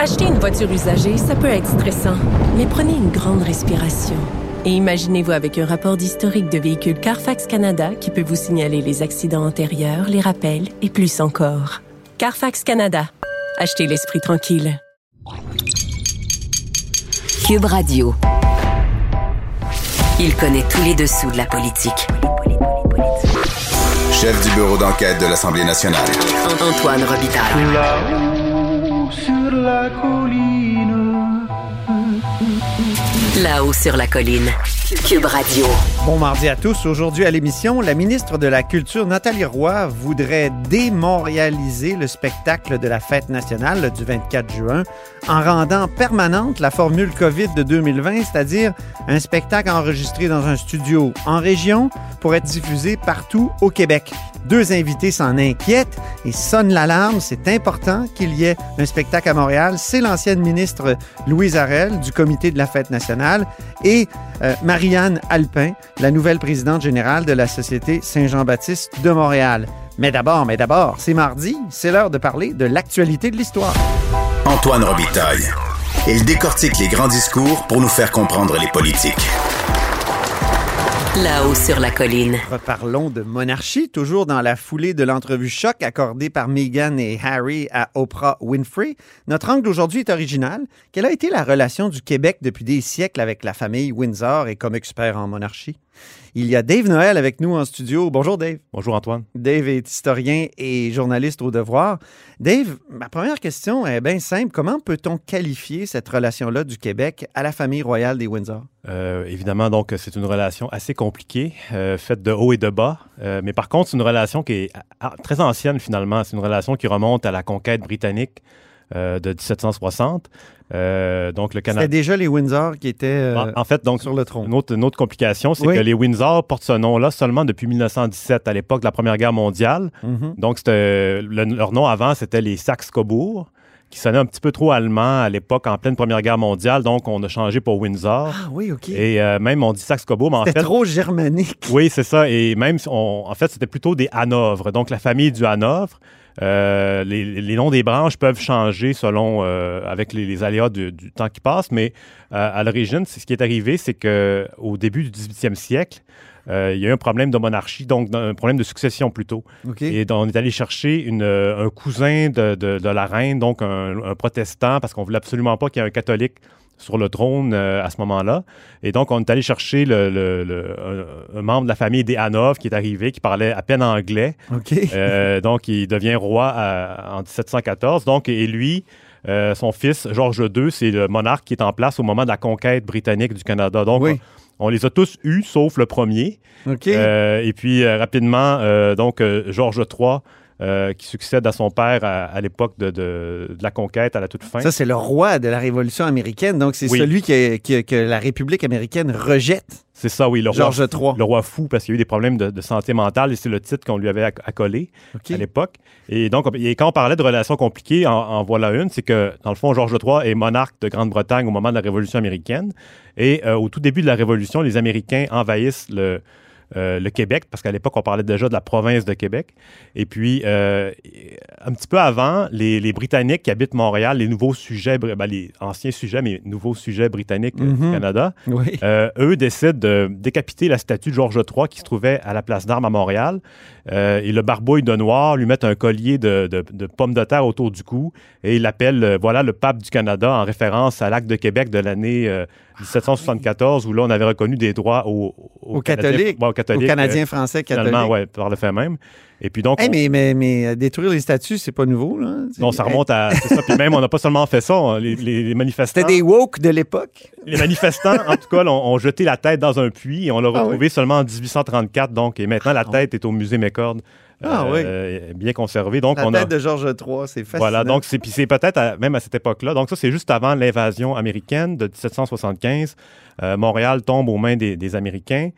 Acheter une voiture usagée, ça peut être stressant, mais prenez une grande respiration. Et imaginez-vous avec un rapport d'historique de véhicule Carfax Canada qui peut vous signaler les accidents antérieurs, les rappels et plus encore. Carfax Canada. Achetez l'esprit tranquille. Cube Radio. Il connaît tous les dessous de la politique. Chef du bureau d'enquête de l'Assemblée nationale. Antoine Robitaille. Là-haut la colline. Là-haut sur la colline. Cube Radio. Bon mardi à tous. Aujourd'hui à l'émission, la ministre de la Culture, Nathalie Roy, voudrait démontréaliser le spectacle de la fête nationale du 24 juin en rendant permanente la formule COVID de 2020, c'est-à-dire un spectacle enregistré dans un studio en région pour être diffusé partout au Québec. Deux invités s'en inquiètent et sonnent l'alarme. C'est important qu'il y ait un spectacle à Montréal. C'est l'ancienne ministre Louise Arel du comité de la fête nationale et euh, Marianne Alpin, la nouvelle présidente générale de la Société Saint-Jean-Baptiste de Montréal. Mais d'abord, mais d'abord, c'est mardi, c'est l'heure de parler de l'actualité de l'histoire. Antoine Robitaille. Il décortique les grands discours pour nous faire comprendre les politiques. Là-haut sur la colline. Reparlons de monarchie, toujours dans la foulée de l'entrevue choc accordée par Meghan et Harry à Oprah Winfrey. Notre angle aujourd'hui est original. Quelle a été la relation du Québec depuis des siècles avec la famille Windsor et comme expert en monarchie? Il y a Dave Noël avec nous en studio. Bonjour Dave. Bonjour Antoine. Dave est historien et journaliste au devoir. Dave, ma première question est bien simple. Comment peut-on qualifier cette relation-là du Québec à la famille royale des Windsor? Euh, évidemment, donc, c'est une relation assez compliquée, euh, faite de haut et de bas. Euh, mais par contre, c'est une relation qui est très ancienne finalement. C'est une relation qui remonte à la conquête britannique de 1760. donc, le Canada. C'était déjà les Windsor qui étaient en, en, fait, donc, sur le trône. Une autre, une autre complication, c'est Oui. que les Windsor portent ce nom-là seulement depuis 1917, à l'époque de la Première Guerre mondiale. Mhm. Donc, c'était, le- leur nom avant, c'était les Saxe-Cobourg, qui sonnait un petit peu trop allemand à l'époque, en pleine Première Guerre mondiale. Donc, on a changé pour Windsor. Ah oui, OK. Et euh, même, on dit Saxe-Cobourg, mais en C'était fait... trop germanique. Oui, c'est ça. Et même, on- en fait, c'était plutôt des Hanovres. Donc, la famille du Hanovre. Euh, les, les noms des branches peuvent changer selon euh, avec les, les aléas du, du temps qui passe, mais euh, à l'origine, ce qui est arrivé, c'est que au début du 18e siècle, il y a eu un problème de monarchie, donc un problème de succession plutôt. Et donc, on est allé chercher une, un cousin de, de- de la reine, donc un, un protestant, parce qu'on voulait absolument pas qu'il y ait un catholique sur le trône euh, à ce moment-là. Et donc, on est allé chercher le, le- le- un, un membre de la famille des Hanovre qui est arrivé, qui parlait à peine anglais. Euh, donc, il devient roi à- en 1714. Donc, et lui, euh, son fils, Georges II, c'est le monarque qui est en place au moment de la conquête britannique du Canada. Donc, Oui. on, on les a tous eus, sauf le premier. Euh, et puis, euh, rapidement, euh, donc, euh, Georges III, euh, qui succède à son père à, à l'époque de, de- de la conquête, à la toute fin. Ça, c'est le roi de la Révolution américaine. Donc, c'est Oui. celui que, que- que la République américaine rejette. C'est ça, oui. Le roi, III. le roi fou, parce qu'il y a eu des problèmes de, de santé mentale, et c'est le titre qu'on lui avait acc- accolé à l'époque. Et donc, et quand on parlait de relations compliquées, en, en voilà une, c'est que, dans le fond, Georges III est monarque de Grande-Bretagne au moment de la Révolution américaine. Et euh, au tout début de la Révolution, les Américains envahissent le, euh, le Québec, parce qu'à l'époque, on parlait déjà de la province de Québec. Et puis, euh, un petit peu avant, les, les Britanniques qui habitent Montréal, les nouveaux sujets, ben, les anciens sujets, mais nouveaux sujets britanniques Mhm. du Canada, Oui. euh, eux décident de décapiter la statue de Georges III qui se trouvait à la place d'Armes à Montréal. Et le barbouille de noir lui met un collier de, de- de pommes de terre autour du cou et il l'appelle euh, voilà le pape du Canada en référence à l'acte de Québec de l'année 1774 où là on avait reconnu des droits aux, Aux Canadiens- catholiques, ouais, aux Aux catholiques, Canadiens euh, français catholiques. finalement, ouais, par le fait même. Et puis donc, Hey, on- mais, mais, mais euh, détruire les statues, c'est pas nouveau, là. non, ça remonte à c'est ça. Puis même, on n'a pas seulement fait ça. on- les, les- les manifestants, C'était des woke de l'époque. les manifestants, en tout cas, ont, ont jeté la tête dans un puits et on l'a Ah retrouvé seulement en 1834. Donc, et maintenant, la tête est au musée McCord. Ah euh, bien conservée. Donc, La on a, tête de Georges III, c'est fascinant. voilà, donc c'est puis c'est peut-être même à cette époque-là. Donc ça, c'est juste avant l'invasion américaine de 1775. Euh, Montréal tombe aux mains des, des Américains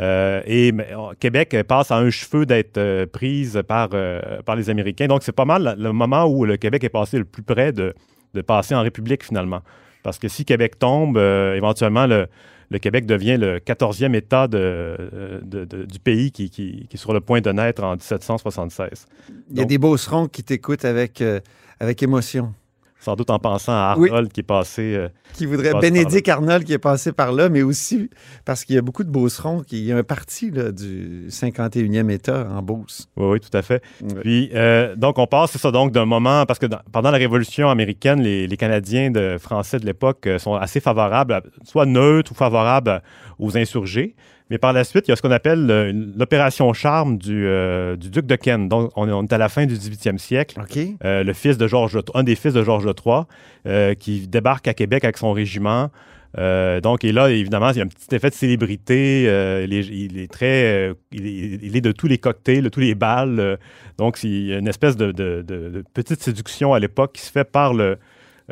euh, et euh, Québec passe à un cheveu d'être euh, prise par, euh, par les Américains. Donc c'est pas mal le moment où le Québec est passé le plus près de, de passer en République finalement. Parce que si Québec tombe, euh, éventuellement le, le Québec devient le 14e État de, de- de- du pays qui, qui- qui est sur le point de naître en 1776. Il y a des beaucerons qui t'écoutent avec, euh, avec émotion. Sans doute en pensant à Arnold qui est passé. euh, Qui voudrait par Bénédicte Arnold qui est passé par là, mais aussi parce qu'il y a beaucoup de Beaucerons, qui, il y a un parti là, du 51e État en Beauce. oui, oui, tout à fait. Puis, euh, donc, on passe, c'est ça, donc, d'un moment, parce que dans- pendant la Révolution américaine, les, les Canadiens de, français de l'époque euh, sont assez favorables, à- soit neutres ou favorables aux insurgés. Mais par la suite, il y a ce qu'on appelle euh, l'opération charme du, euh, du duc de Kent. Donc, on, est- on est à la fin du 18e siècle. Euh, le fils de Georges, un des fils de Georges III, euh, qui débarque à Québec avec son régiment. Donc, et là, évidemment, il y a un petit effet de célébrité. il, est, il est très, il, est, il est de tous les cocktails, de tous les balles. euh, donc, il y a une espèce de, de- de- de petite séduction à l'époque qui se fait par le.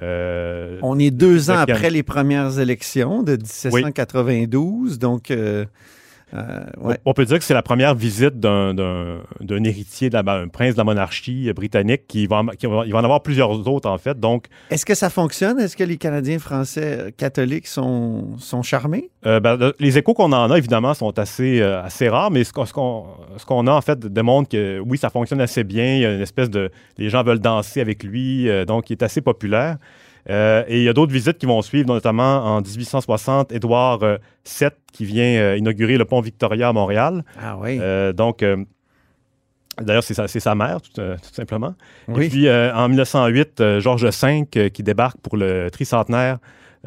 Euh, On est deux ans après les premières élections de 1792, donc... euh, euh, ouais. On peut dire que c'est la première visite d'un, d'un- d'un héritier, de la, ben, un prince de la monarchie britannique, qui va, en- qui va- il va en avoir plusieurs autres, en fait. Donc, Est-ce que ça fonctionne? Est-ce que les Canadiens français euh, catholiques sont, sont charmés? Euh, ben, le- les échos qu'on en a, évidemment, sont assez, euh, assez rares, mais ce qu'on, ce qu'on- ce qu'on a, en fait, démontre que oui, ça fonctionne assez bien. Il y a une espèce de. Les gens veulent danser avec lui, euh, donc il est assez populaire. Euh, et il y a d'autres visites qui vont suivre, notamment en 1860, Édouard euh, VII qui vient euh, inaugurer le pont Victoria à Montréal. Ah oui. Euh, donc, euh, d'ailleurs, c'est sa, mère, tout, euh, tout simplement. oui. Et puis, euh, en 1908, euh, Georges V euh, qui débarque pour le tricentenaire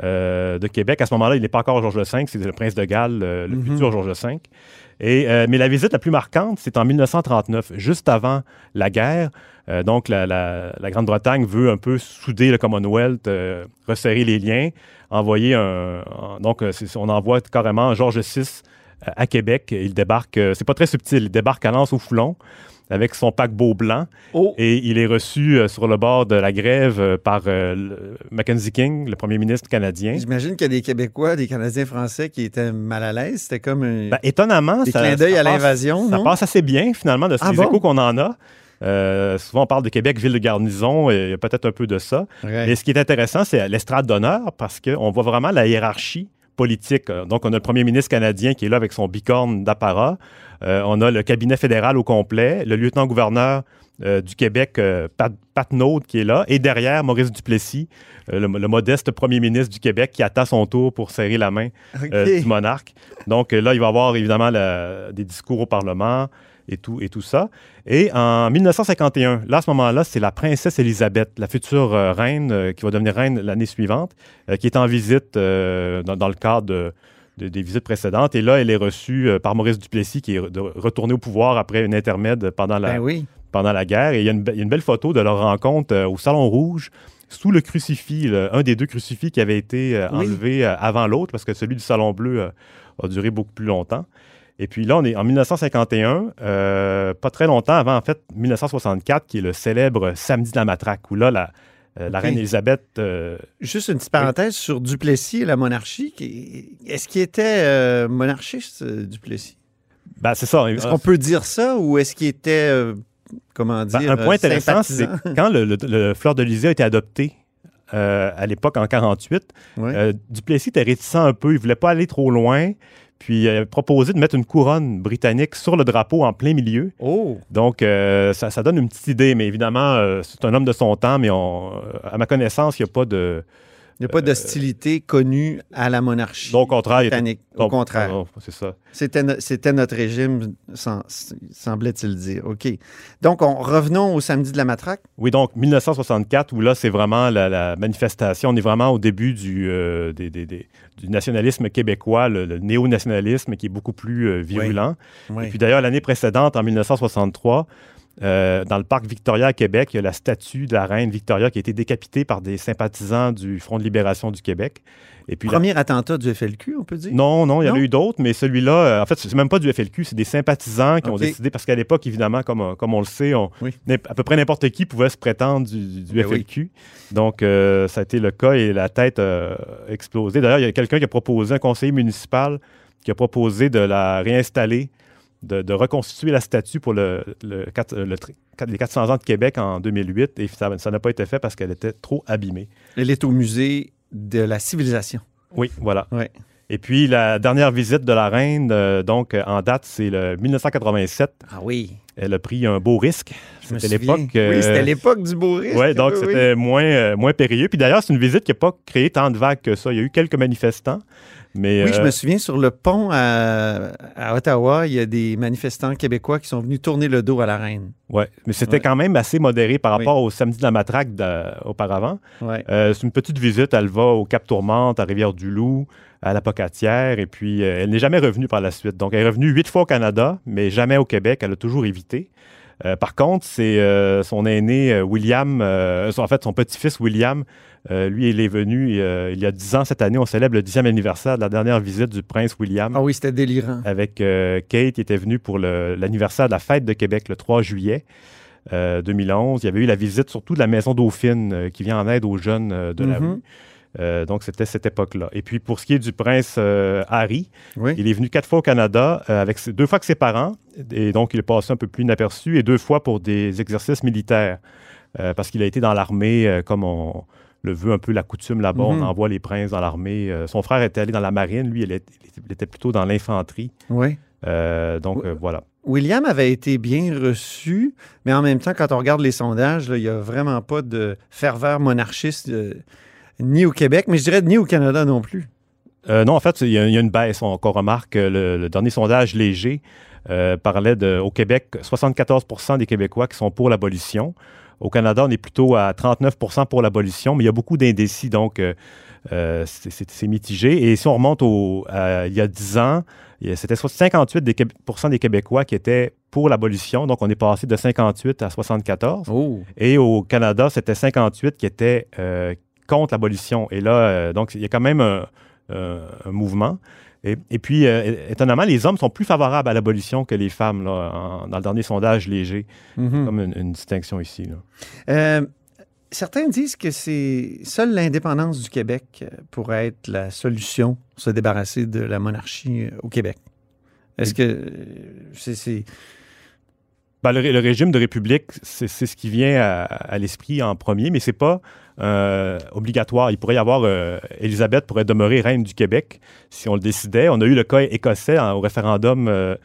euh, de Québec. À ce moment-là, il n'est pas encore Georges V, c'est le prince de Galles, euh, le Mhm. futur Georges V. Et, euh, mais la visite la plus marquante, c'est en 1939, juste avant la guerre. Euh, donc, la, la- la Grande-Bretagne veut un peu souder le Commonwealth, euh, resserrer les liens, envoyer un. donc, euh, on envoie carrément Georges VI euh, à Québec. Il débarque, euh, c'est pas très subtil, il débarque à Lens au Foulon avec son paquebot blanc. Oh, Et il est reçu euh, sur le bord de la grève euh, par euh, Mackenzie King, le premier ministre canadien. j'imagine qu'il y a des Québécois, des Canadiens français qui étaient mal à l'aise. C'était comme un... Ben, étonnamment, Des ça, clins d'œil à l'invasion, Ça passe assez bien, finalement, de Ah ces bon? échos qu'on en a. Euh, souvent, on parle de Québec, ville de garnison, et il y a peut-être un peu de ça. Ouais. Mais ce qui est intéressant, c'est l'estrade d'honneur, parce qu'on voit vraiment la hiérarchie politique. Donc, on a le premier ministre canadien qui est là avec son bicorne d'apparat. Euh, on a le cabinet fédéral au complet, le lieutenant-gouverneur euh, du Québec, euh, Pat, Pat Naud, qui est là, et derrière, Maurice Duplessis, euh, le, le modeste premier ministre du Québec qui attend son tour pour serrer la main du monarque. Donc là, il va y avoir évidemment la- des discours au Parlement et tout, et tout ça. Et en 1951, là, à ce moment-là, c'est la princesse Élisabeth, la future euh, reine, euh, qui va devenir reine l'année suivante, euh, qui est en visite dans, dans le cadre de- de- des visites précédentes. Et là, elle est reçue par Maurice Duplessis, qui est re- de- retourné au pouvoir après une intermède pendant la, Ben oui. pendant la guerre. Et il y a une, be- il y a une belle photo de leur rencontre au Salon Rouge, sous le crucifix, le- un des deux crucifix qui avait été Oui. enlevé avant l'autre, parce que celui du Salon Bleu a duré beaucoup plus longtemps. Et puis là, on est en 1951, euh, pas très longtemps avant, en fait, 1964, qui est le célèbre Samedi de la Matraque, où là, la, euh, la reine Élisabeth euh, Juste une petite parenthèse sur Duplessis et la monarchie. Est-ce qu'il était monarchiste, Duplessis? ben, c'est ça. Est-ce qu'on peut dire ça ou est-ce qu'il était, comment dire, Ben, un point intéressant, c'est quand le, le, le Fleur de a été adopté euh, à l'époque, en 48, Ouais. Euh, Duplessis était réticent un peu, il voulait pas aller trop loin, puis il a proposé de mettre une couronne britannique sur le drapeau en plein milieu. Oh! Donc, euh, ça, ça donne une petite idée, mais évidemment, euh, c'est un homme de son temps, mais on, euh, à ma connaissance, il n'y a pas de... Il n'y a pas d'hostilité connue à la monarchie Donc, au contraire, était- britannique. Au contraire. non, c'est ça. C'était, no- c'était notre régime, sem- semblait-il dire. OK. Donc, on, revenons au samedi de la matraque. Oui, donc 1964, où là, c'est vraiment la, la manifestation. On est vraiment au début du, euh, des- des- des- du nationalisme québécois, le, le néo-nationalisme qui est beaucoup plus euh, virulent. Oui. Et puis d'ailleurs, l'année précédente, en 1963, euh, dans le parc Victoria à Québec, il y a la statue de la reine Victoria qui a été décapitée par des sympathisants du Front de libération du Québec. Et puis la- Premier attentat du FLQ, on peut dire? Non, non, il y en a eu d'autres, mais celui-là, euh, en fait, c'est même pas du FLQ, c'est des sympathisants qui ont décidé, parce qu'à l'époque, évidemment, comme, euh, comme on le sait, on- Oui. à peu près n'importe qui pouvait se prétendre du, du Ben oui. FLQ. Donc, euh, ça a été le cas et la tête euh, a explosé. D'ailleurs, il y a quelqu'un qui a proposé, un conseiller municipal, qui a proposé de la réinstaller, de, de reconstituer la statue pour le, le le les 400 ans de Québec en 2008, et ça n'a pas été fait parce qu'elle était trop abîmée. Elle est au musée de la civilisation. Oui, voilà. Ouais. Et puis, la dernière visite de la reine, euh, donc, en date, c'est le 1987. Ah oui. Elle a pris un beau risque. C'était l'époque. euh, Oui, c'était l'époque du beau risque. Oui, donc Oui, oui. c'était moins, euh, moins périlleux. Puis d'ailleurs, c'est une visite qui n'a pas créé tant de vagues que ça. Il y a eu quelques manifestants. Mais, Oui, je euh, me souviens, sur le pont à, à Ottawa, il y a des manifestants québécois qui sont venus tourner le dos à la reine. ouais. mais c'était Ouais. quand même assez modéré par Oui. rapport au samedi de la matraque auparavant. Ouais. Euh, c'est une petite visite. Elle va au Cap Tourmente, à Rivière-du-Loup, à la Pocatière. Et puis, euh, elle n'est jamais revenue par la suite. Donc, elle est revenue huit fois au Canada, mais jamais au Québec. Elle a toujours évité. Euh, par contre, c'est euh, son aîné euh, William, euh, en fait, son petit-fils William, euh, lui, il est venu euh, il y a dix ans cette année. On célèbre le dixième anniversaire de la dernière visite du prince William. Ah oui, c'était délirant. avec euh, Kate, qui était venue pour l'anniversaire de la fête de Québec le 3 juillet euh, 2011. Il y avait eu la visite surtout de la Maison Dauphine qui vient en aide aux jeunes de la Mhm. rue. Euh, donc, c'était cette époque-là. Et puis, pour ce qui est du prince euh, Harry, Oui. il est venu quatre fois au Canada, euh, avec ses- deux fois avec ses parents, et donc il est passé un peu plus inaperçu, et deux fois pour des exercices militaires, parce qu'il a été dans l'armée, comme on le veut un peu la coutume là-bas, Mhm. on envoie les princes dans l'armée. Euh, son frère était allé dans la marine, lui, il était, il était plutôt dans l'infanterie. Oui. Euh, donc, euh, voilà. William avait été bien reçu, mais en même temps, quand on regarde les sondages, là, il n'y a vraiment pas de ferveur monarchiste ni au Québec, mais je dirais ni au Canada non plus. Non, en fait, il y, a il y a une baisse. On, remarque que le, le dernier sondage léger parlait de, au Québec, 74% des Québécois qui sont pour l'abolition. Au Canada, on est plutôt à 39% pour l'abolition, mais il y a beaucoup d'indécis, donc euh, euh, c'est- mitigé. Et si on remonte au, à- il y a 10 ans, c'était 58 des, des Québécois qui étaient pour l'abolition, donc on est passé de 58 à 74. Oh. Et au Canada, c'était 58 qui étaient euh, contre l'abolition. Et là, euh, donc, il y a quand même un, un mouvement. Et, et puis, euh, étonnamment, les hommes sont plus favorables à l'abolition que les femmes, là, en- dans le dernier sondage léger. Mhm. Comme une, une distinction ici. là. Euh, certains disent que c'est seule l'indépendance du Québec euh, pourrait être la solution pour se débarrasser de la monarchie au Québec. Est-ce que c'est... Ben, le, ré- le régime de république, c'est c'est ce qui vient à, à l'esprit en premier, mais c'est pas euh, obligatoire. Il pourrait y avoir, euh, Élisabeth pourrait demeurer reine du Québec si on le décidait. On a eu le cas écossais hein, au référendum, euh,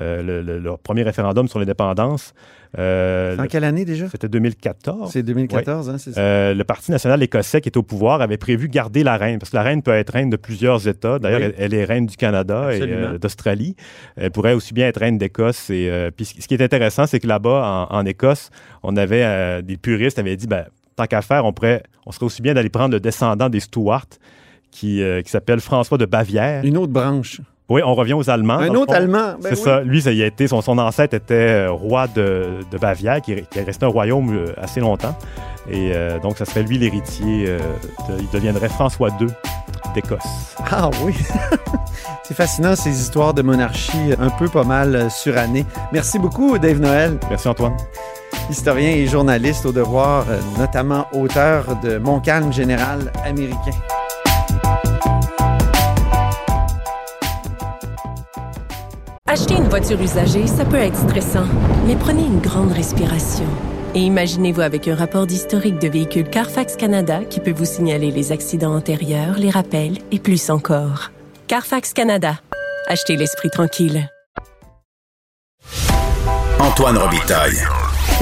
euh, le, le- leur premier référendum sur l'indépendance. Euh, En le- quelle année déjà? C'était 2014. C'est 2014, hein, c'est ça? Euh, le Parti national écossais qui est au pouvoir avait prévu garder la reine, parce que la reine peut être reine de plusieurs États. D'ailleurs, Oui. elle, elle est reine du Canada et euh, d'Australie. Elle pourrait aussi bien être reine d'Écosse. Et puis, ce qui est intéressant, c'est que là-bas, en, en Écosse, on avait des puristes avaient dit, ben, tant qu'à faire, on pourrait, on serait aussi bien d'aller prendre le descendant des Stuart, qui, euh, qui s'appelle François de Bavière. Une autre branche. Oui, on revient aux Allemands. Un autre. Allemand. ben c'est oui. ça. Lui, ça y a été, son, son ancêtre était euh, roi de, de Bavière, qui, est- qui est resté un royaume euh, assez longtemps. Et euh, donc, ça serait lui l'héritier. euh, de- il deviendrait François II d'Écosse. Ah oui. c'est fascinant ces histoires de monarchie un peu pas mal surannées. Merci beaucoup, Dave Noël, Merci, Antoine. Historien et journaliste au devoir, euh, notamment auteur de Mon calme général américain. Acheter une voiture usagée, ça peut être stressant, mais prenez une grande respiration. Et imaginez-vous avec un rapport d'historique de véhicule Carfax Canada qui peut vous signaler les accidents antérieurs, les rappels et plus encore. Carfax Canada. Achetez l'esprit tranquille. Antoine Robitaille.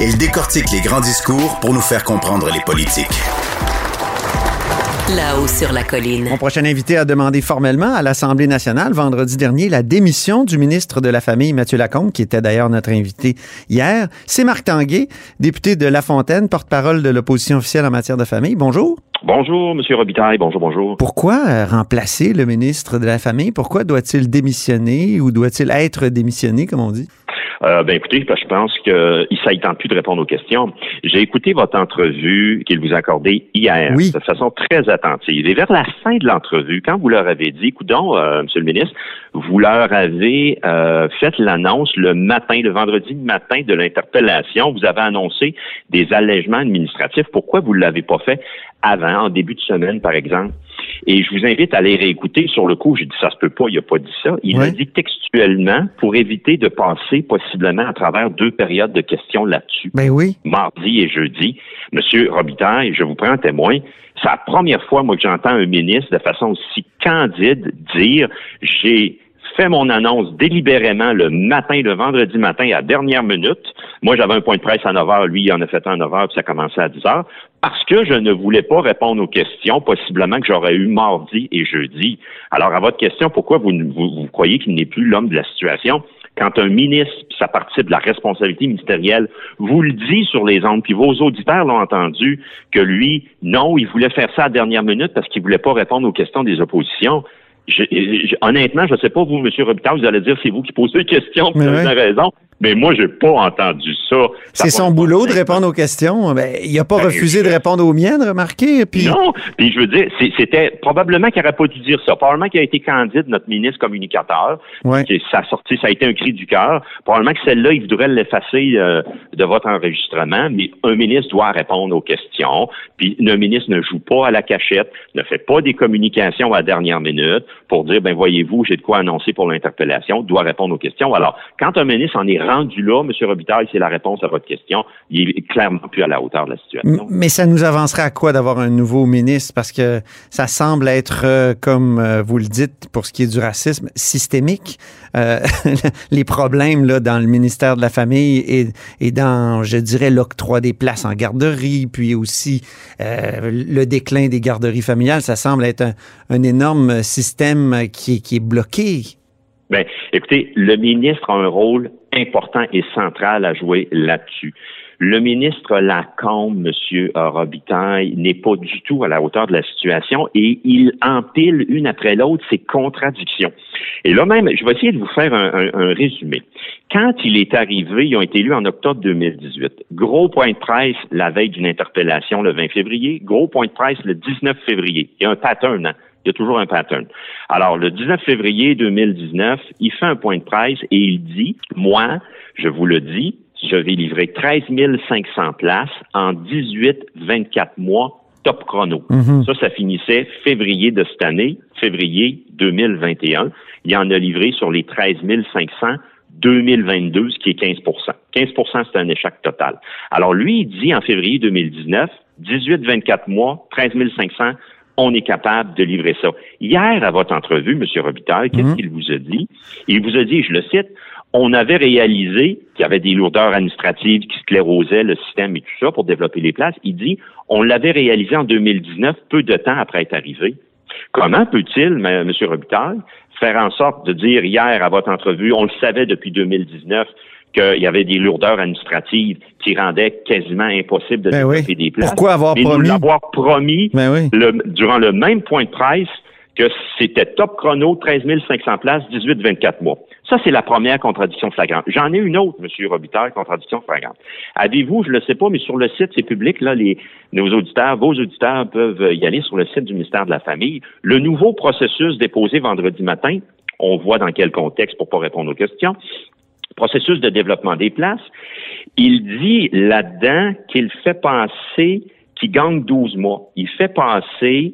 Il décortique les grands discours pour nous faire comprendre les politiques. Là-haut sur la colline. Mon prochain invité a demandé formellement à l'Assemblée nationale vendredi dernier la démission du ministre de la Famille, Mathieu Lacombe, qui était d'ailleurs notre invité hier. C'est Marc Tanguay, député de La Fontaine, porte-parole de l'opposition officielle en matière de famille. Bonjour. Bonjour, Monsieur Robitaille. Bonjour, bonjour. Pourquoi euh, remplacer le ministre de la Famille? Pourquoi doit-il démissionner ou doit-il être démissionné, comme on dit? Euh, ben écoutez, que je pense qu'il ne tente plus de répondre aux questions. J'ai écouté votre entrevue qu'il vous a accordée hier Oui. de façon très attentive. Et vers la fin de l'entrevue, quand vous leur avez dit, coudon, euh, Monsieur le ministre, vous leur avez euh, fait l'annonce le matin, le vendredi matin de l'interpellation. Vous avez annoncé des allègements administratifs. Pourquoi vous ne l'avez pas fait avant, en début de semaine, par exemple? Et je vous invite à les réécouter. Sur le coup, j'ai dit ça se peut pas, il a pas dit ça. Il a dit textuellement pour éviter de passer possiblement à travers deux périodes de questions là-dessus. Ben oui. Mardi et jeudi. Monsieur Robitaille, je vous prends un témoin. C'est la première fois, moi, que j'entends un ministre de façon aussi candide dire j'ai fait mon annonce délibérément le matin, le vendredi matin, à dernière minute. Moi, j'avais un point de presse à 9 h. Lui, il en a fait un à 9 h, puis ça commençait à 10 h. Parce que je ne voulais pas répondre aux questions, possiblement que j'aurais eu mardi et jeudi. Alors, à votre question, pourquoi vous, vous, croyez qu'il n'est plus l'homme de la situation? Quand un ministre, ça participe de la responsabilité ministérielle, vous le dit sur les ondes, puis vos auditeurs l'ont entendu, que lui, non, il voulait faire ça à dernière minute parce qu'il voulait pas répondre aux questions des oppositions. Je, honnêtement, je ne sais pas, vous, M. Robitaille, vous allez dire c'est vous qui posez les questions, vous avez raison. Mais moi, j'ai pas entendu ça. C'est son boulot de répondre aux questions. Ben, il n'a pas ben, refusé de répondre aux miennes, remarquez. Puis... Non, puis je veux dire, c'était probablement qu'il n'aurait pas dû dire ça. Probablement qu'il a été candide, notre ministre communicateur. Ouais. Ça a sorti, ça a été un cri du cœur. Probablement que celle-là, il voudrait l'effacer euh, de votre enregistrement, mais un ministre doit répondre aux questions. Puis un ministre ne joue pas à la cachette, ne fait pas des communications à la dernière minute pour dire, ben voyez-vous, j'ai de quoi annoncer pour l'interpellation, doit répondre aux questions. Alors, quand un ministre en est rendu là, M. Robitaille, c'est la réponse à votre question. Il est clairement plus à la hauteur de la situation. Mais ça nous avancerait à quoi d'avoir un nouveau ministre? Parce que ça semble être, euh, comme euh, vous le dites, pour ce qui est du racisme, systémique. Euh, les problèmes là, dans le ministère de la Famille et, et dans, je dirais, l'octroi des places en garderie, puis aussi le déclin des garderies familiales, ça semble être un, un énorme système qui, qui est bloqué. Bien, écoutez, le ministre a un rôle important et central à jouer là-dessus. Le ministre Lacombe, M. Robitaille, n'est pas du tout à la hauteur de la situation et il empile une après l'autre ses contradictions. Et là même, je vais essayer de vous faire un, un, résumé. Quand il est arrivé, ils ont été élus en octobre 2018. Gros point de presse la veille d'une interpellation le 20 février. Gros point de presse le 19 février. Il y a un pattern. Hein? Il y a toujours un pattern. Alors, le 19 février 2019, il fait un point de presse et il dit, moi, je vous le dis, je vais livrer 13 500 places en 18-24 mois top chrono. Mhm. Ça, ça finissait février de cette année, février 2021. Il en a livré sur les 13 500 2022, ce qui est 15% 15% c'est un échec total. Alors, lui, il dit en février 2019, 18-24 mois, 13 500 on est capable de livrer ça. Hier, à votre entrevue, M. Robitaille, qu'est-ce mhm. qu'il vous a dit? Il vous a dit, je le cite, on avait réalisé qu'il y avait des lourdeurs administratives qui sclérosaient le système et tout ça pour développer les places. Il dit, on l'avait réalisé en 2019, peu de temps après être arrivé. Comment peut-il, M. Robitaille, faire en sorte de dire hier à votre entrevue, on le savait depuis 2019, qu'il y avait des lourdeurs administratives qui rendaient quasiment impossible de ben développer des places? Pourquoi avoir promis? l'avoir promis ben durant le même point de presse que c'était top chrono, 13 500 places, 18-24 mois. Ça, c'est la première contradiction flagrante. J'en ai une autre, M. Robitaille, contradiction flagrante. Avez-vous, je ne le sais pas, mais sur le site, c'est public, là, les, nos auditeurs, vos auditeurs peuvent y aller sur le site du ministère de la Famille. Le nouveau processus déposé vendredi matin, on voit dans quel contexte pour pas répondre aux questions, processus de développement des places, il dit là-dedans qu'il fait passer, qu'il gagne 12 mois. Il fait passer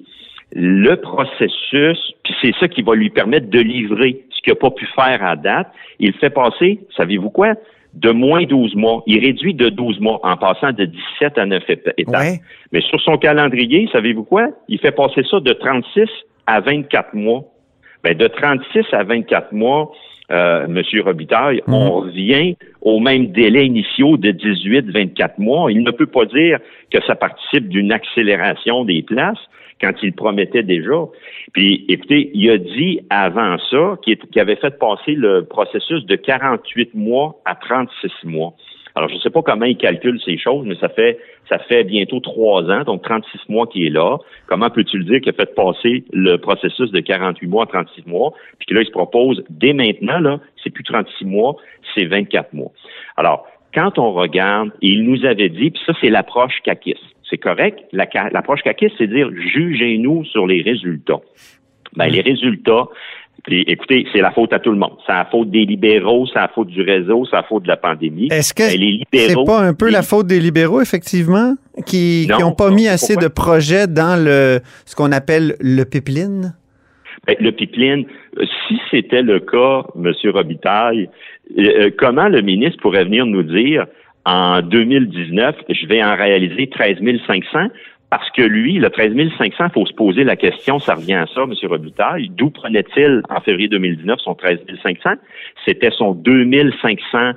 le processus, puis c'est ça qui va lui permettre de livrer ce qu'il n'a pas pu faire à date. Il fait passer, savez-vous quoi? De moins 12 mois. Il réduit de 12 mois en passant de 17 à 9 étapes. Mais sur son calendrier, savez-vous quoi? Il fait passer ça de 36 à 24 mois. Ben, de 36 à 24 mois, euh, Monsieur Robitaille, mhm. on revient au même délai initiaux de 18-24 mois. Il ne peut pas dire que ça participe d'une accélération des places quand il promettait déjà. Puis, écoutez, il a dit avant ça qu'il avait fait passer le processus de 48 mois à 36 mois. Alors, je ne sais pas comment il calcule ces choses, mais ça fait ça fait bientôt trois ans, donc 36 mois qu'il est là. Comment peux-tu le dire qu'il a fait passer le processus de 48 mois à 36 mois, puis que là, il se propose dès maintenant, là, c'est plus 36 mois, c'est 24 mois. Alors, quand on regarde, il nous avait dit, puis ça, c'est l'approche CACIS. C'est correct? L'approche CACIS, c'est dire jugez-nous sur les résultats. Ben, les résultats, écoutez, c'est la faute à tout le monde. C'est la faute des libéraux, c'est la faute du réseau, c'est la faute de la pandémie. Est-ce que ben, c'est pas un peu la faute des libéraux, effectivement? qui Non, n'ont pas non, mis assez pourquoi? de projets dans le ce qu'on appelle le pipeline? Ben, le pipeline, euh, si c'était le cas, M. Robitaille, euh, euh, comment le ministre pourrait venir nous dire en 2019, je vais en réaliser 13 500? Parce que lui, le 13 500, il faut se poser la question, ça revient à ça, M. Robitaille, d'où prenait-il en février 2019 son 13 500? C'était son 2 500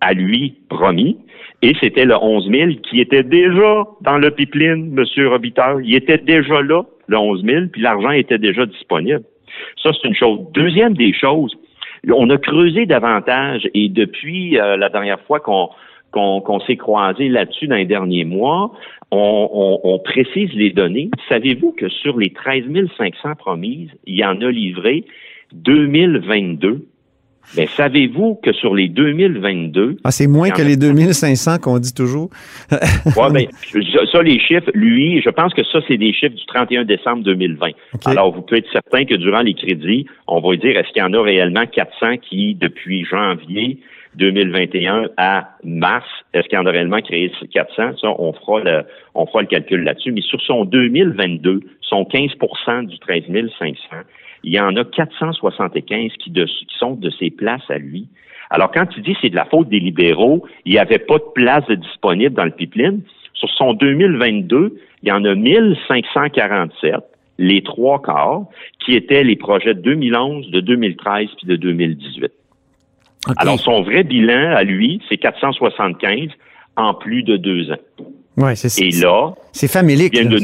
à lui promis. Et c'était le 11 000 qui était déjà dans le pipeline, M. Robitaille. Il était déjà là, le 11 000, puis l'argent était déjà disponible. Ça, c'est une chose. Deuxième des choses, on a creusé davantage et depuis euh, la dernière fois qu'on qu'on s'est croisé là-dessus dans les derniers mois, on, on- on précise les données. Savez-vous que sur les 13 500 promises, il y en a livré 2022? Ben, savez-vous que sur les 2022, Ah, c'est moins que les 2500 qu'on dit toujours? Ouais, ben, ça, les chiffres, lui, je pense que ça, c'est des chiffres du 31 décembre 2020. OK. Alors, vous pouvez être certain que durant les crédits, on va dire, est-ce qu'il y en a réellement 400 qui, depuis janvier 2021 à mars, est-ce qu'il en a réellement créé 400? Ça, on fera le, on fera le calcul là-dessus. Mais sur son 2022, son 15% du 13 500, il y en a 475 qui, de- qui sont de ses places à lui. Alors, quand tu dis c'est de la faute des libéraux, il n'y avait pas de place disponible dans le pipeline. Sur son 2022, il y en a 1547, les trois quarts, qui étaient les projets de 2011, de 2013 puis de 2018. Alors, son vrai bilan à lui, c'est 475 en plus de deux ans. ouais, c'est Et là, c'est nous.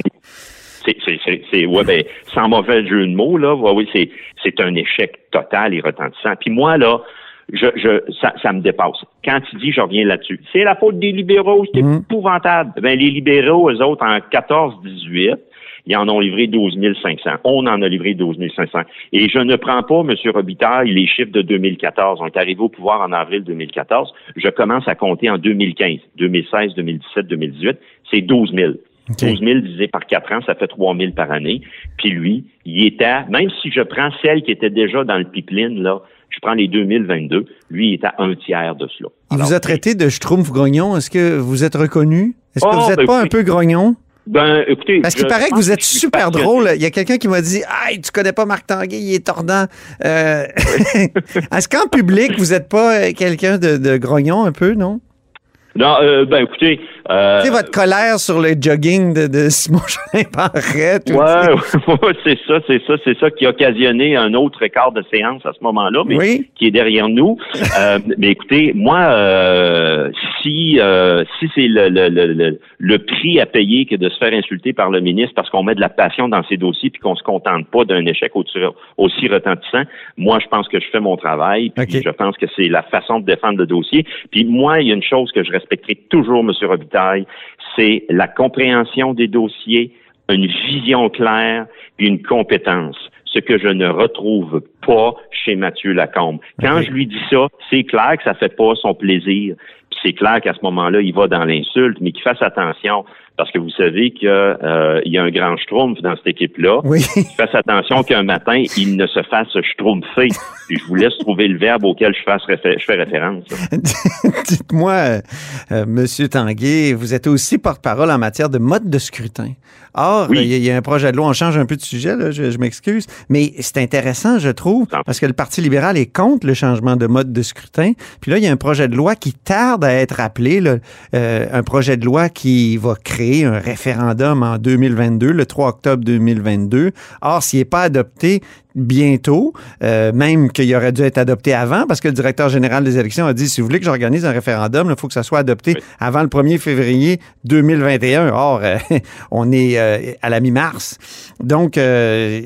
C'est, c'est, c'est, c'est- ouais, ben, sans mauvais jeu de mots, là, ouais, oui, c'est, c'est un échec total et retentissant. Puis moi, là, je, je, ça, ça me dépasse. Quand tu dis, je reviens là-dessus, c'est la faute des libéraux, c'est Mhm. épouvantable. Ben, les libéraux, eux autres, en 14-18, ils en ont livré 12 500. On en a livré 12 500. Et je ne prends pas, M. Robitaille, les chiffres de 2014. On est arrivé au pouvoir en avril 2014. Je commence à compter en 2015, 2016, 2017, 2018. C'est 12 000. OK. 12 000 divisé par 4 ans, ça fait 3 000 par année. Puis lui, il était, à- même si je prends celle qui était déjà dans le pipeline, là, je prends les 2022, lui, il est à un tiers de cela. Il Alors, vous a traité de schtroumpf grognon. Est-ce que vous êtes reconnu? Est-ce que Oh, vous n'êtes ben, pas un peu grognon? Ben, écoutez. Parce qu'il paraît que vous êtes super drôle. Il y a quelqu'un qui m'a dit Hey, tu connais pas Marc Tanguay, il est tordant. Euh, Est-ce qu'en public, vous n'êtes pas euh, quelqu'un de, de grognon un peu, non? Non, euh, ben, écoutez. Euh, Tu sais, votre colère sur le jogging de, de Simon Jolin Barrette. ou, tu sais. Ouais, ouais, c'est ça, c'est ça, c'est ça qui a occasionné un autre quart de séance à ce moment-là, mais Oui. qui est derrière nous. Euh, mais écoutez, moi, euh, si euh, si c'est le, le, le, le, prix à payer que de se faire insulter par le ministre parce qu'on met de la passion dans ses dossiers puis qu'on se contente pas d'un échec aussi, retentissant, moi, je pense que je fais mon travail. Puis je pense que c'est la façon de défendre le dossier. Puis moi, il y a une chose que je respecterai toujours, M. Robitaille, c'est la compréhension des dossiers, une vision claire une compétence. Ce que je ne retrouve pas chez Mathieu Lacombe. Quand je lui dis ça, c'est clair que ça fait pas son plaisir. C'est clair qu'à ce moment-là, il va dans l'insulte, mais qu'il fasse attention parce que vous savez qu'il euh, y a un grand schtroumpf dans cette équipe-là. Oui. Qu'il fasse attention qu'un matin, il ne se fasse schtroumpfer. Puis je vous laisse trouver le verbe auquel je, fasse je fais référence. Dites-moi, euh, euh, Monsieur Tanguay, vous êtes aussi porte-parole en matière de mode de scrutin. Or, Oui. il y, a- il y a un projet de loi, on change un peu de sujet, là, je, je m'excuse, mais c'est intéressant, je trouve, parce que le Parti libéral est contre le changement de mode de scrutin. Puis là, il y a un projet de loi qui tarde à être appelé, là, euh, un projet de loi qui va créer un référendum en 2022, le 3 octobre 2022. Or, s'il n'est pas adopté bientôt, euh, même qu'il aurait dû être adopté avant, parce que le directeur général des élections a dit, si vous voulez que j'organise un référendum, il faut que ça soit adopté Oui. avant le 1er février 2021. Or, euh, on est euh, à la mi-mars. Donc, euh,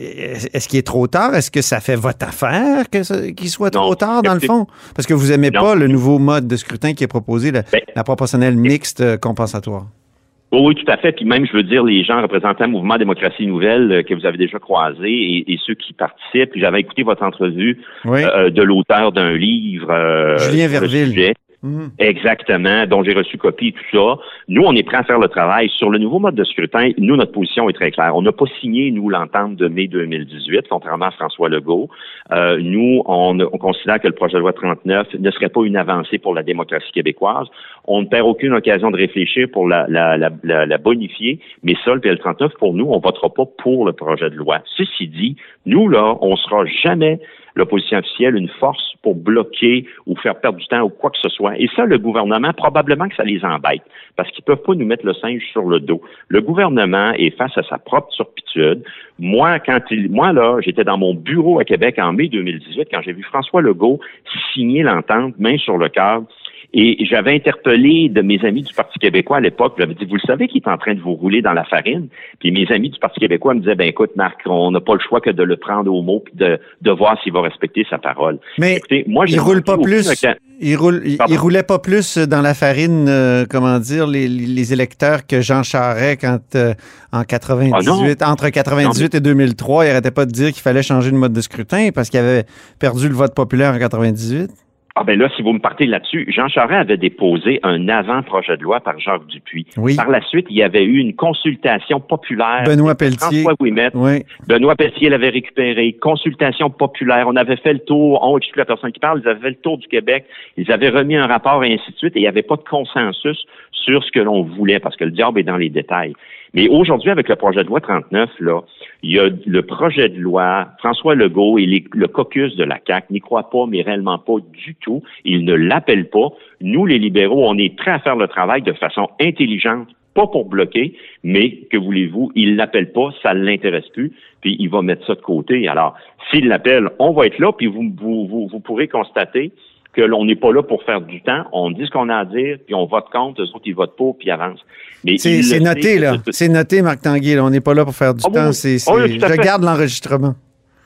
est-ce qu'il est trop tard? Est-ce que ça fait votre affaire qu'il soit Non. trop tard, dans le fond? Parce que vous aimez Non. pas le nouveau mode de scrutin qui est proposé, la, Ben- la proportionnelle mixte compensatoire. Oui, oui, tout à fait. Puis même, je veux dire, les gens représentant le mouvement Démocratie Nouvelle euh, que vous avez déjà croisés et, et ceux qui participent. J'avais écouté votre entrevue Oui. euh, de l'auteur d'un livre. euh, Julien Verville. Mhm. Exactement, dont j'ai reçu copie tout ça. Nous, on est prêts à faire le travail. Sur le nouveau mode de scrutin, nous, notre position est très claire. On n'a pas signé, nous, l'entente de mai 2018, contrairement à François Legault. Euh, nous, on, on, considère que le projet de loi 39 ne serait pas une avancée pour la démocratie québécoise. On ne perd aucune occasion de réfléchir pour la, la, la, la bonifier, mais ça, le PL 39, pour nous, on votera pas pour le projet de loi. Ceci dit, nous, là, on sera jamais l'opposition officielle une force pour bloquer ou faire perdre du temps ou quoi que ce soit. Et ça, le gouvernement, probablement que ça les embête parce qu'ils peuvent pas nous mettre le singe sur le dos. Le gouvernement est face à sa propre turpitude. Moi, quand il, moi, là, j'étais dans mon bureau à Québec en mai 2018 quand j'ai vu François Legault signer l'entente main sur le cadre et j'avais interpellé de mes amis du Parti québécois à l'époque, j'avais dit, vous le savez qu'il est en train de vous rouler dans la farine? Puis mes amis du Parti québécois me disaient, ben écoute, Marc, on n'a pas le choix que de le prendre au mot puis de, de voir s'il va respecter sa parole. Mais moi, il roule pas plus. Il, roule, il, roulait pas plus dans la farine, euh, comment dire, les, les, électeurs que Jean Charest quand euh, en 98, ah entre 98 et 2003, il arrêtait pas de dire qu'il fallait changer le mode de scrutin parce qu'il avait perdu le vote populaire en 98. Ah ben là, si vous me partez là-dessus, Jean Charest avait déposé un avant-projet de loi par Jacques Dupuis. Oui. Par la suite, il y avait eu une consultation populaire. Benoît Pelletier. François Ouimet. Oui. Benoît Pelletier l'avait récupéré. Consultation populaire. On avait fait le tour, on exclut la personne qui parle, ils avaient fait le tour du Québec. Ils avaient remis un rapport et ainsi de suite et il n'y avait pas de consensus sur ce que l'on voulait parce que le diable est dans les détails. Mais aujourd'hui, avec le projet de loi 39, là, il y a le projet de loi, François Legault et le caucus de la CAQ n'y croient pas, mais réellement pas du tout. Ils ne l'appellent pas. Nous, les libéraux, on est prêts à faire le travail de façon intelligente, pas pour bloquer, mais que voulez-vous, il l'appelle pas, ça ne l'intéresse plus, puis il va mettre ça de côté. Alors, s'il l'appelle, on va être là, puis vous, vous, vous, vous pourrez constater que l'on n'est pas là pour faire du temps. On dit ce qu'on a à dire, puis on vote contre, eux autres, ils votent pour, puis ils avancent. C'est noté, là. C'est noté, Marc Tanguy. On n'est pas là pour faire du Ah, temps. oui. C'est, Ah, je regarde l'enregistrement.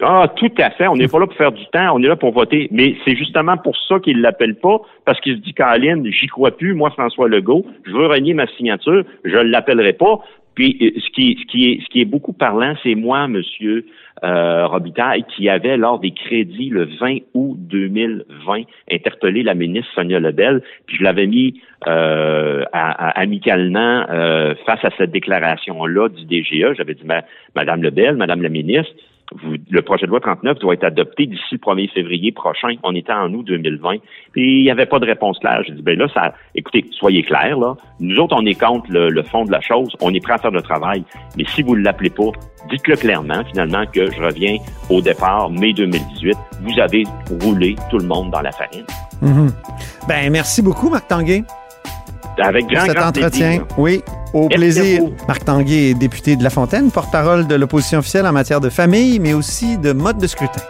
Ah, tout à fait. On n'est pas là pour faire du temps. On est là pour voter. Mais c'est justement pour ça qu'il l'appelle pas, parce qu'il se dit, Caroline, j'y crois plus. Moi, François Legault, je veux renier ma signature. Je l'appellerai pas. Puis, euh, ce qui, ce qui est, ce qui est beaucoup parlant, c'est moi, Monsieur euh, Robitaille, qui avait lors des crédits le 20 août 2020 interpellé la ministre Sonia Lebel, puis je l'avais mis euh, à- à- amicalement euh, face à cette déclaration-là du DGA. J'avais dit, Ma- Madame Lebel, Madame la ministre, le projet de loi 39 doit être adopté d'ici le 1er février prochain. On était en août 2020. Puis il n'y avait pas de réponse claire. J'ai dit, ben là, ça, écoutez, soyez clairs, là. Nous autres, on est contre le, fond de la chose. On est prêt à faire le travail. Mais si vous ne l'appelez pas, dites-le clairement, finalement, que je reviens au départ, mai 2018. Vous avez roulé tout le monde dans la farine. Mhm. Ben, merci beaucoup, Marc Tanguay, Avec pour grand, cet grand entretien. plaisir. Oui, au plaisir. Marc Tanguay est député de La Fontaine, porte-parole de l'opposition officielle en matière de famille, mais aussi de mode de scrutin.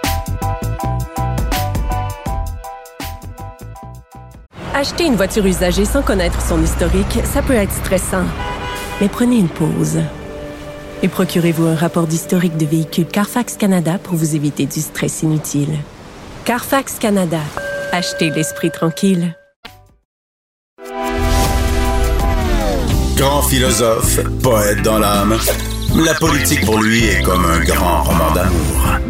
Acheter une voiture usagée sans connaître son historique, ça peut être stressant. Mais prenez une pause. Et procurez-vous un rapport d'historique de véhicule Carfax Canada pour vous éviter du stress inutile. Carfax Canada. Achetez l'esprit tranquille. Grand philosophe, poète dans l'âme, la politique pour lui est comme un grand roman d'amour.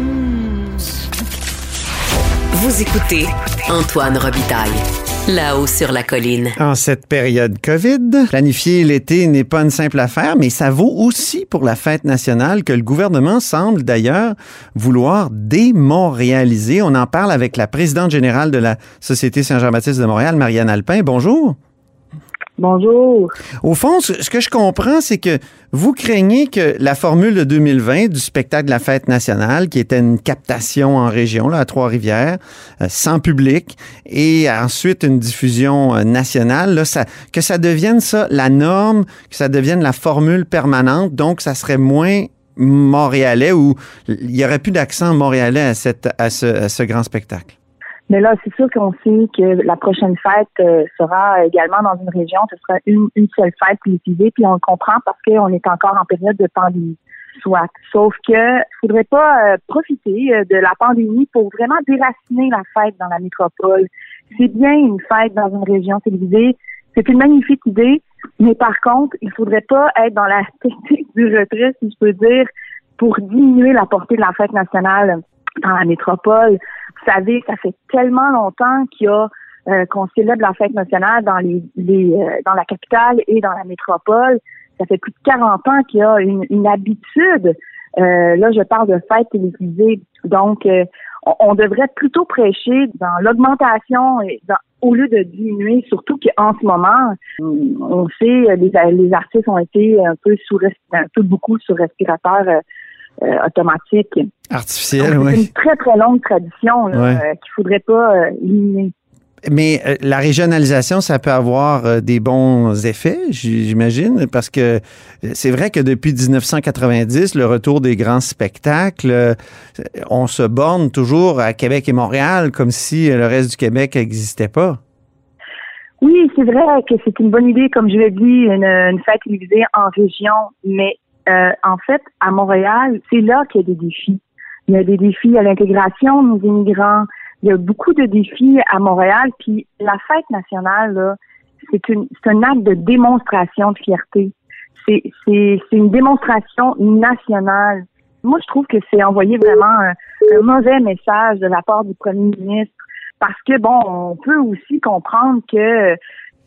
Vous écoutez Antoine Robitaille, là-haut sur la colline. En cette période COVID, planifier l'été n'est pas une simple affaire, mais ça vaut aussi pour la fête nationale que le gouvernement semble d'ailleurs vouloir démontréaliser. On en parle avec la présidente générale de la Société Saint-Jean-Baptiste de Montréal, Marianne Alpin. Bonjour. Bonjour. Au fond, ce que je comprends, c'est que vous craignez que la formule de 2020 du spectacle de la fête nationale, qui était une captation en région, là, à Trois-Rivières, euh, sans public, et ensuite une diffusion euh, nationale, là, ça, que ça devienne ça la norme, que ça devienne la formule permanente, donc ça serait moins montréalais ou il y aurait plus d'accent montréalais à ce grand spectacle. Mais là, c'est sûr qu'on sait que la prochaine fête euh, sera également dans une région. Ce sera une, une seule fête télévisée, puis on le comprend parce qu'on est encore en période de pandémie. Soit. Sauf que faudrait pas euh, profiter euh, de la pandémie pour vraiment déraciner la fête dans la métropole. C'est bien une fête dans une région télévisée. C'est une magnifique idée, mais par contre, il faudrait pas être dans la technique du retrait, si je peux dire, pour diminuer la portée de la fête nationale dans la métropole. Vous savez, ça fait tellement longtemps qu'il y a euh, qu'on célèbre la fête nationale dans les, les euh, dans la capitale et dans la métropole. Ça fait plus de 40 ans qu'il y a une, une habitude. Euh, là, je parle de fête télévisée. Donc, on, on, devrait plutôt prêcher dans l'augmentation et dans, au lieu de diminuer, surtout qu'en ce moment, on sait les, les artistes ont été un peu sous un peu beaucoup sous respirateur euh, automatique. Artificiel, oui. C'est une très, très longue tradition Ouais. euh, qu'il faudrait pas euh, éliminer. Mais euh, la régionalisation, ça peut avoir euh, des bons effets, j'imagine, parce que euh, c'est vrai que depuis 1990, le retour des grands spectacles, euh, on se borne toujours à Québec et Montréal comme si euh, le reste du Québec n'existait pas. Oui, c'est vrai que c'est une bonne idée, comme je l'ai dit, une, une fête télévisée en région, mais euh, en fait, à Montréal, c'est là qu'il y a des défis. Il y a des défis à l'intégration de nos immigrants. Il y a beaucoup de défis à Montréal. Puis la fête nationale, c'est un acte de démonstration de fierté. C'est une démonstration nationale. Moi, je trouve que c'est envoyer vraiment un mauvais message de la part du premier ministre parce que bon, on peut aussi comprendre que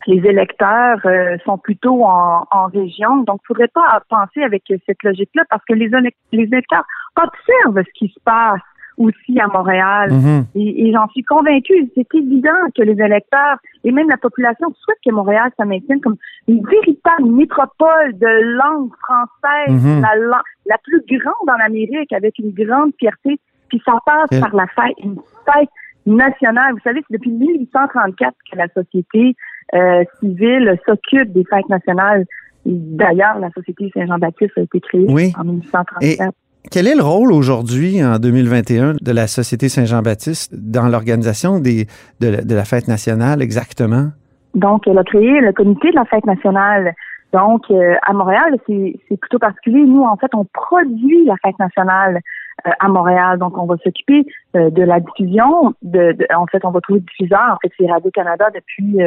les électeurs euh, sont plutôt en, en région, donc il faudrait pas penser avec cette logique-là parce que les, élec- les électeurs observent ce qui se passe aussi à Montréal. Mhm. Et, et j'en suis convaincue. C'est évident que les électeurs et même la population souhaitent que Montréal se maintienne comme une véritable métropole de langue française, la, lan- la plus grande en Amérique, avec une grande fierté. Puis ça passe Quel- par la fête, une fête nationale. Vous savez, c'est depuis 1834 que la société euh, civile s'occupe des fêtes nationales. D'ailleurs, la Société Saint-Jean-Baptiste a été créée Oui. en 1834. Quel est le rôle aujourd'hui, en 2021, de la Société Saint-Jean-Baptiste dans l'organisation des, de, la- de la fête nationale exactement? Donc, elle a créé le comité de la fête nationale. Donc, euh, à Montréal, c'est plutôt particulier. Nous, en fait, on produit la fête nationale euh, à Montréal. Donc, on va s'occuper euh, de la diffusion. De, de- en fait, on va trouver le diffuseur. En fait, c'est Radio-Canada depuis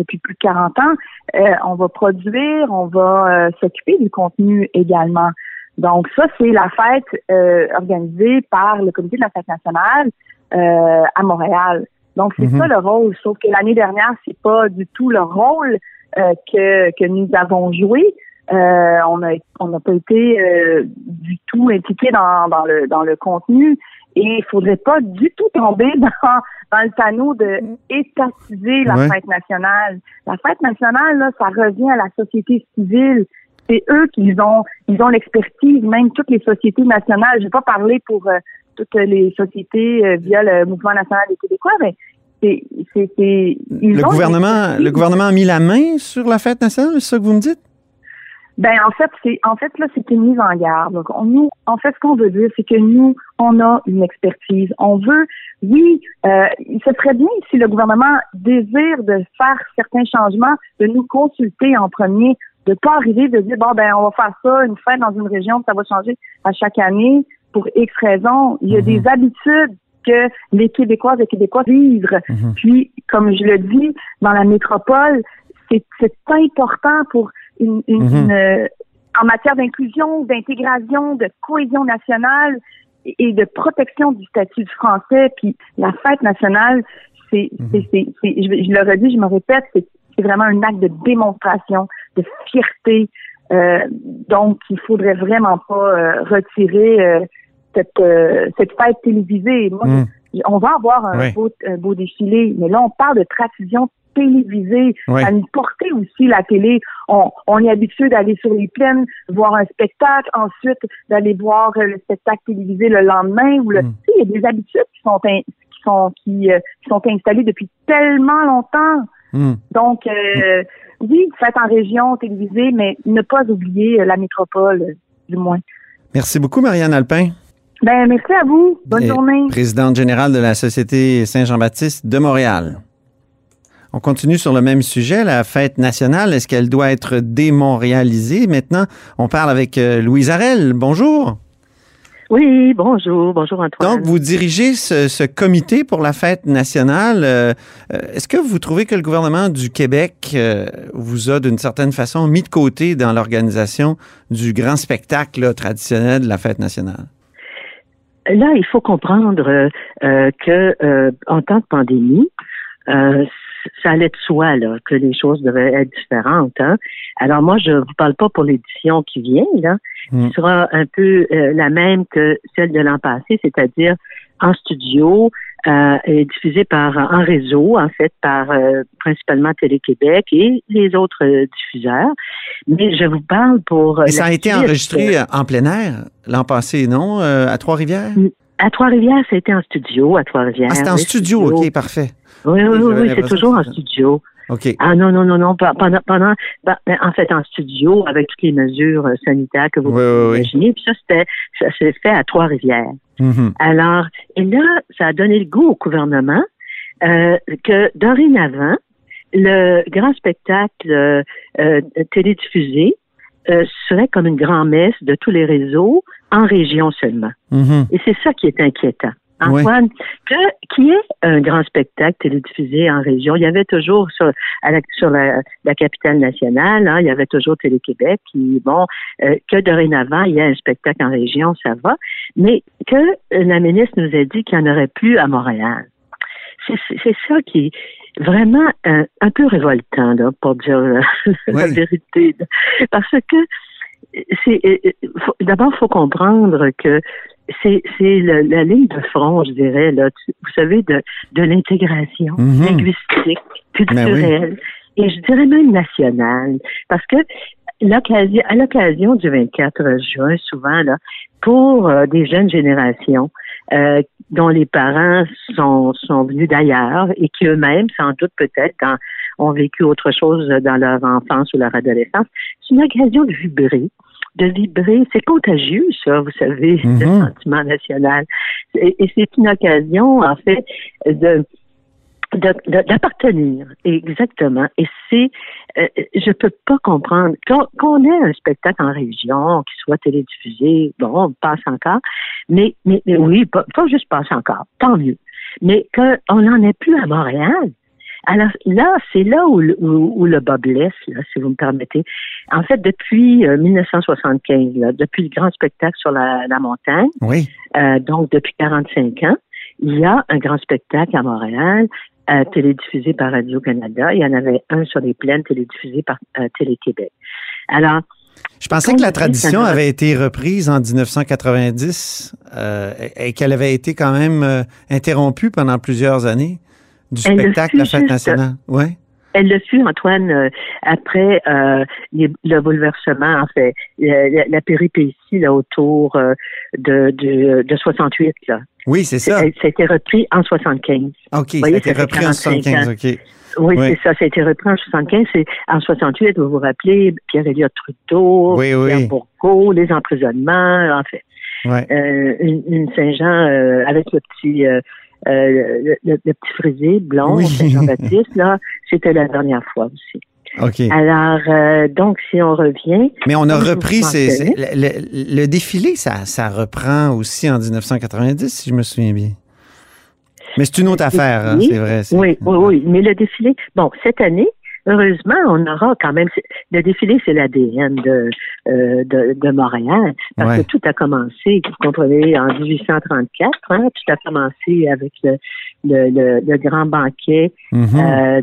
depuis plus de 40 ans. Euh, on va produire, on va euh, s'occuper du contenu également. Donc, ça, c'est la fête euh, organisée par le comité de la fête nationale à Montréal. Donc, c'est Mhm. ça le rôle. Sauf que l'année dernière, c'est pas du tout le rôle que, que nous avons joué. Euh, on a on n'a pas été euh, du tout impliqué dans, dans le dans le contenu et il faudrait pas du tout tomber dans dans le panneau de étatiser la Ouais. fête nationale. La fête nationale là, ça revient à la société civile. C'est eux qui ont ils ont l'expertise, même toutes les sociétés nationales. Je vais pas parler pour euh, toutes les sociétés euh, via le mouvement national des Québécois, mais c'est c'est c'est ils Le ont gouvernement, le gouvernement a mis la main sur la fête nationale, c'est ça que vous me dites? Ben en fait, c'est en fait là, c'est une mise en garde. Donc, on- nous, en fait, ce qu'on veut dire, c'est que nous, on a une expertise. On veut, oui, euh, ce serait bien si le gouvernement désire de faire certains changements, de nous consulter en premier, de pas arriver de dire bon ben on va faire ça, une fête dans une région, ça va changer à chaque année pour X raisons. Il y a Mhm. des habitudes que les Québécoises et Québécois vivent. Mhm. Puis, comme je le dis, dans la métropole, c'est c'est important pour une, une- Mhm. une, euh, en matière d'inclusion, d'intégration, de cohésion nationale et, de protection du statut du français. Puis la fête nationale, c'est, Mhm. je, je le redis, je me répète, c'est, vraiment un acte de démonstration, de fierté. Euh, donc, il faudrait vraiment pas euh, retirer euh, cette, cette fête télévisée. Moi, Mm. on va avoir un, beau, un beau défilé, mais là, on parle de tradition télévisée. Ouais. Ça nous portait aussi la télé. On, on est habitué d'aller sur les plaines, voir un spectacle, ensuite d'aller voir euh, le spectacle télévisé le lendemain. Ou le, Mm. sais, il y a des habitudes qui sont in- qui sont qui, euh, qui sont installées depuis tellement longtemps. Hmm. Donc, euh, oui, faites en région télévisée, mais ne pas oublier euh, la métropole, du moins. Merci beaucoup, Marianne Alpin, Ben, merci à vous. Bonne Et journée. présidente générale de la Société Saint-Jean-Baptiste de Montréal. On continue sur le même sujet, la fête nationale. Est-ce qu'elle doit être démontréalisée? Maintenant, on parle avec euh, Louise Arel. Bonjour. Oui, bonjour, bonjour Antoine. Donc, vous dirigez ce, ce comité pour la fête nationale. Euh, euh, Est-ce que vous trouvez que le gouvernement du Québec euh, vous a, d'une certaine façon, mis de côté dans l'organisation du grand spectacle là, traditionnel de la fête nationale? Là, il faut comprendre euh, que en temps de pandémie, ça allait de soi là, que les choses devaient être différentes. Hein. Alors moi, je vous parle pas pour l'édition qui vient, là, Mm. qui sera un peu euh, la même que celle de l'an passé, c'est-à-dire en studio euh, et diffusée par en réseau, en fait, par euh, principalement Télé-Québec et les autres euh, diffuseurs. Mais je vous parle pour... euh, Et ça a été enregistré en plein air l'an passé, non? euh, à Trois-Rivières? À Trois-Rivières, ça a été en studio, à Trois-Rivières. Ah, c'était en studio, OK, parfait. Oui, oui, Oui, oui, c'est toujours en c'était- studio. OK. Ah non, non, non, non, pendant, pendant, ben, en fait, en studio, avec toutes les mesures euh, sanitaires que vous Oui, pouvez oui. imaginer. Puis ça, c'était, ça s'est fait à Trois-Rivières. Mhm. Alors, et là, ça a donné le goût au gouvernement euh, que dorénavant, le grand spectacle euh, euh, télédiffusé euh, serait comme une grand-messe de tous les réseaux en région seulement. Mhm. Et c'est ça qui est inquiétant. Oui. Antoine, que, qui est un grand spectacle télédiffusé en région? Il y avait toujours sur, à la, sur la, la capitale nationale, hein, il y avait toujours Télé-Québec, qui, bon, euh, que dorénavant, il y a un spectacle en région, ça va, mais que euh, la ministre nous a dit qu'il n'y en aurait plus à Montréal. C'est c'est ça qui vraiment un, un peu révoltant, là, pour dire euh, la vérité. Parce que c'est euh, euh, d'abord, il faut comprendre que c'est la ligne de front, je dirais, là, tu- vous savez, de, de l'intégration Mhm. linguistique, culturelle, Ben et je dirais même nationale. Parce que l'occasion, à l'occasion du 24 juin, souvent, là, pour euh, des jeunes générations euh, dont les parents sont, sont venus d'ailleurs et qui eux-mêmes, sans doute peut-être, ont vécu autre chose dans leur enfance ou leur adolescence, c'est une occasion de vibrer de vibrer. C'est contagieux, ça, vous savez, le Mhm. sentiment national. Et, et c'est une occasion, en fait, de- d'appartenir. Exactement. Et c'est euh, je peux pas comprendre. Qu'on qu'on ait un spectacle en région qui soit télédiffusé bon on passe encore. Mais mais, mais oui pas, pas juste passe encore. Tant mieux. Mais qu'on n'en ait plus à Montréal. Alors là, c'est là où, le- où, où le bas blesse, là, si vous me permettez. En fait, depuis euh, 1975, là, depuis le grand spectacle sur la, la montagne, Oui. euh, donc depuis 45 ans, il y a un grand spectacle à Montréal, euh, télédiffusé par Radio-Canada. Il y en avait un sur les plaines, télédiffusé par euh, Télé-Québec. Alors, Je pensais que la tradition avait été reprise en 1990 euh, et et qu'elle avait été quand même euh, interrompue pendant plusieurs années du spectacle La Fête juste- nationale. Oui. Elle le fut, Antoine, euh, après euh, les- le bouleversement, en fait, la, la- péripétie là, autour euh, de, de, de 68. Là. Oui, c'est ça. Ça a été repris en 75. OK, ça voyez, a été ça repris en 45 75. ans. OK. Oui, Oui. c'est ça. Ça a été repris en 75. C'est en 68, vous vous rappelez, Pierre-Éliott Trudeau, Oui, oui. Pierre Bourgault, les emprisonnements, en fait. Ouais. Euh, une, une Saint-Jean euh, avec le petit euh, le, le- le petit frisé blond, Oui. Saint-Jean-Baptiste, là, c'était la dernière fois aussi. OK. Alors, euh, donc, si on revient, Mais on a repris ces- le, défilé, ça, ça reprend aussi en 1990, si je me souviens bien. Mais c'est une autre affaire, hein, c'est vrai. Oui, oui, oui. Mais le défilé, bon, cette année, heureusement, on aura quand même. Le défilé, c'est l'ADN de, euh, de, de Montréal. Parce Ouais. que tout a commencé, vous comprenez, en 1834. Hein, tout a commencé avec le, le, le, le grand banquet Mhm. euh,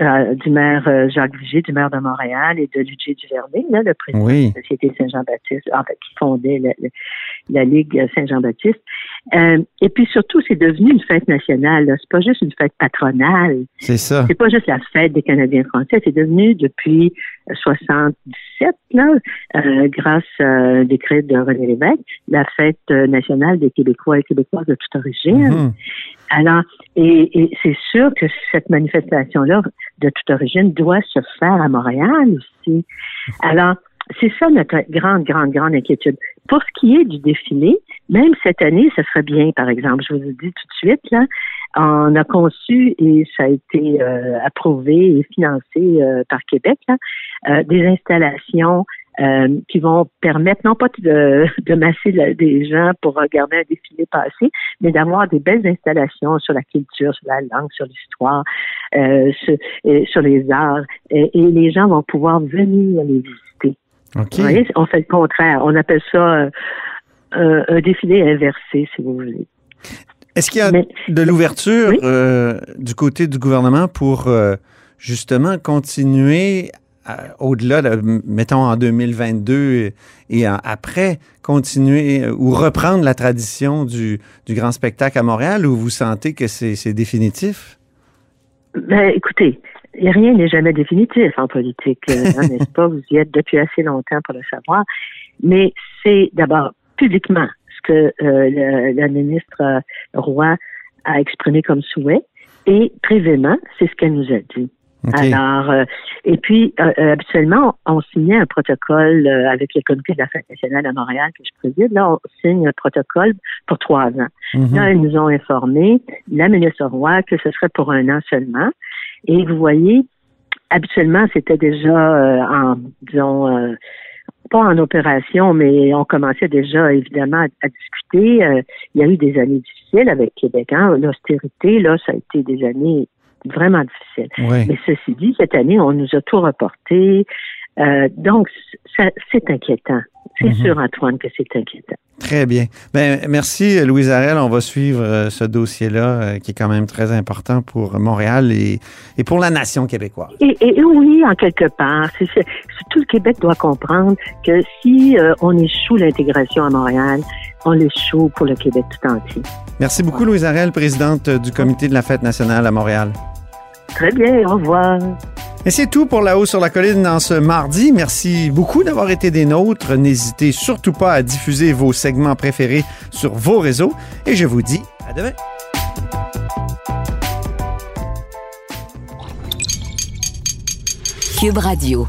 euh, du maire euh, Jacques Vigée, du maire de Montréal et de Ludger Duvernay, là, le président Oui. de la Société Saint-Jean-Baptiste, en fait, qui fondait la, la- la Ligue Saint-Jean-Baptiste. Euh, et puis surtout, c'est devenu une fête nationale. C'est pas juste une fête patronale. C'est ça. C'est pas juste la fête des Canadiens français. C'est devenu depuis euh, 77, là, euh, grâce à un décret de René Lévesque, la fête euh, nationale des Québécois et Québécoises de toute origine. Mhm. Alors, et, et c'est sûr que cette manifestation-là de toute origine doit se faire à Montréal aussi. Alors, c'est ça notre grande, grande, grande inquiétude. Pour ce qui est du défilé, même cette année, ce serait bien, par exemple, je vous le dis tout de suite, là, on a conçu et ça a été euh, approuvé et financé euh, par Québec, là, euh, des installations euh, qui vont permettre non pas de, de masser des gens pour regarder un défilé passé, mais d'avoir des belles installations sur la culture, sur la langue, sur l'histoire, euh, sur, sur les arts, et les gens vont pouvoir venir les visiter. On fait le contraire. On appelle ça euh, un, défilé inversé, si vous voulez. Est-ce qu'il y a Mais- de l'ouverture Oui. euh, du côté du gouvernement pour euh, justement continuer au-delà, de, mettons en 2022 et, en- après, continuer ou reprendre la tradition du, du grand spectacle à Montréal ou vous sentez que c'est c'est définitif? Ben, écoutez, rien n'est jamais définitif en politique, euh, hein, n'est-ce pas? Vous y êtes depuis assez longtemps pour le savoir. Mais c'est d'abord publiquement ce que euh, le- la ministre euh, Roy a exprimé comme souhait et privément, c'est ce qu'elle nous a dit. Alors, euh, et puis, euh, euh, habituellement, on, on signait un protocole euh, avec le comité de la Fête nationale à Montréal que je préside. Là, on signe un protocole pour trois ans. Mhm. Là, ils nous ont informé, la ministre Roy, que ce serait pour un an seulement. Et vous voyez, habituellement, c'était déjà euh, en, disons, euh, pas en opération, mais on commençait déjà, évidemment, à, à discuter. Euh, il y a eu des années difficiles avec Québec. Hein? L'austérité, là, ça a été des années vraiment difficiles. Oui. Mais ceci dit, cette année, on nous a tout reporté. Euh, donc, c'est inquiétant. C'est Mhm. sûr, Antoine, que c'est inquiétant. Très bien. Ben, merci, Louise Arel. On va suivre euh, ce dossier-là euh, qui est quand même très important pour Montréal et, et pour la nation québécoise. Et, et- et oui, en quelque part, c'est- tout le Québec doit comprendre que si on échoue l'intégration à Montréal, on l'échoue pour le Québec tout entier. Merci beaucoup, Louise Arel, présidente du comité de la fête nationale à Montréal. Très bien, au revoir. Et c'est tout pour La Haut sur la Colline dans ce mardi. Merci beaucoup d'avoir été des nôtres. N'hésitez surtout pas à diffuser vos segments préférés sur vos réseaux. Et je vous dis à demain. Cube Radio.